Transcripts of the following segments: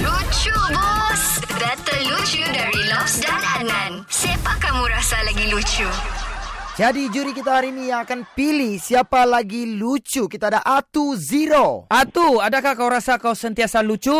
Lucu bos Data lucu dari Lobs dan Adnan Siapa kamu rasa lagi lucu? Jadi juri kita hari ini yang akan pilih siapa lagi lucu. Kita ada Atu Zero. Atu, adakah kau rasa kau sentiasa lucu?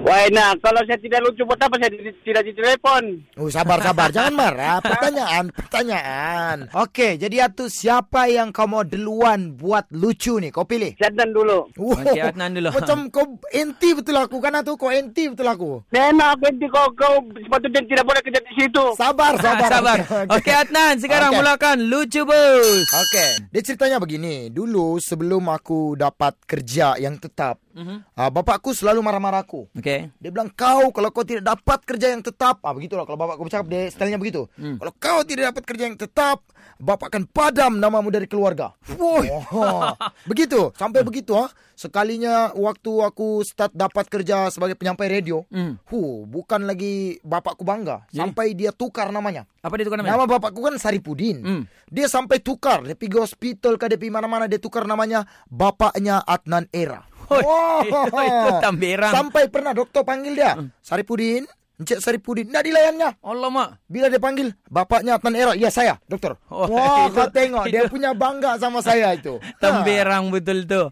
Wah, nah, kalau saya tidak lucu, buat apa saya di- tidak ditelepon? Oh, sabar, sabar. Jangan marah. Pertanyaan, pertanyaan. Okey, jadi Atu, siapa yang kau mau duluan buat lucu nih? Kau pilih. Syadnan dulu. Wow. Okey, Adnan dulu. Macam kau enti betul aku kan Atu? Kau enti betul aku. Nena, aku nanti kau, kau sepatutnya tidak boleh kerja di situ. Sabar, sabar. Sabar. Okey, Adnan, sekarang Okey. mulakan lucu bos. Okey, dia ceritanya begini. Dulu sebelum aku dapat kerja yang tetap, Mhm. uh, bapakku selalu marah-marah aku. Okey. Dia bilang kau kalau kau tidak dapat kerja yang tetap, ah begitulah kalau bapak kau bercakap dia stylenya begitu. Hmm. Kalau kau tidak dapat kerja yang tetap, bapak akan padam namamu dari keluarga. Woi. Oh, begitu, sampai begitu ah. Sekalinya waktu aku start dapat kerja sebagai penyampai radio, Hmm. hu, bukan lagi bapakku bangga, Jadi? sampai dia tukar namanya. Apa dia tukar namanya? Nama bapakku kan Saripudin. Hmm. Dia sampai tukar. Dia pergi hospital ke dia pergi mana-mana. Dia tukar namanya bapaknya Adnan Era. Hoi, itu- itu tamberang. Sampai pernah doktor panggil dia. Saripudin. Encik Saripudin. Tidak dilayannya. Allah mak. Bila dia panggil bapaknya Adnan Era. Ya saya doktor. Oh, Wah itu- kau tengok. Dia itu- punya bangga sama saya itu. Tamberang betul tu.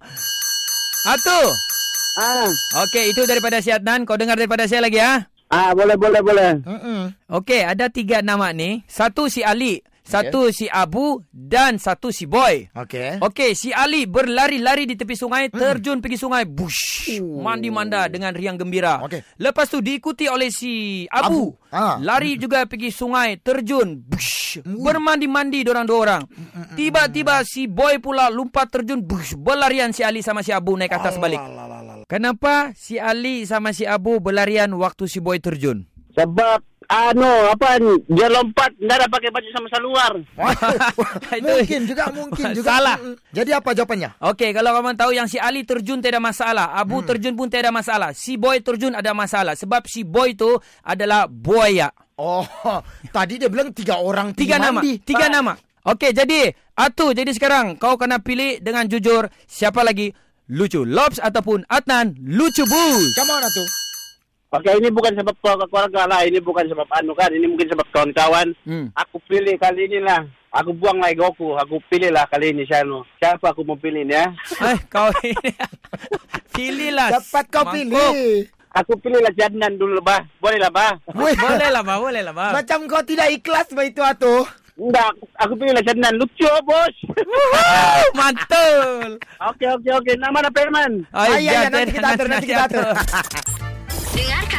Atu. Ah, Okey, itu daripada si Adnan. Kau dengar daripada saya lagi ya. ah, boleh, boleh, boleh. Ha. Mm-mm. Okey, ada tiga nama ni. Satu si Ali, satu si Abu dan satu si Boy. Okey. Okey, si Ali berlari-lari di tepi sungai, terjun pergi sungai, bush, mandi manda dengan riang gembira. Okey. Lepas tu diikuti oleh si Abu, Abu. Ah. lari juga pergi sungai, terjun, bush, bermandi-mandi dorang dua orang. Tiba-tiba si Boy pula lompat terjun, bush, berlarian si Ali sama si Abu naik atas balik. Kenapa si Ali sama si Abu berlarian waktu si Boy terjun? Sebab, ano, apa, dia lompat, tidak ada pakai baju sama seluar. Itu- mungkin juga, mungkin juga. Salah. Jadi apa jawapannya? Okey, kalau kamu tahu yang si Ali terjun tidak masalah, Abu terjun pun tidak masalah. Si Boy terjun ada masalah sebab si Boy tu adalah buaya. Oh, tadi dia bilang tiga orang Tiga nama, mandi. tiga Ah. nama. Okey, jadi Atu, jadi sekarang kau kena pilih dengan jujur siapa lagi lucu, Lobs ataupun Adnan lucu bus. Come on Atu. Okey, ini bukan sebab keluarga lah. Ini bukan sebab anu kan. Ini mungkin sebab kawan-kawan. Hmm. Aku pilih kali ini lah. Aku buang lah egoku. Aku pilih lah kali ini, Syano. Siapa aku mau pilih ya? Eh, kau pilihlah. Dapat kau Mangkuk. pilih. Aku pilih lah Syadnan dulu, bah. Boleh lah, bah. Boleh lah, Bang. Boleh lah, Bang. Macam kau tidak ikhlas begitu Atu. Enggak, aku, aku pilih lah Syadnan. Lucu, bos. Mantul. Okey, okey, okey. Nama apa, Herman? Ah, ya, ya, nanti kita atur, nanti kita atur.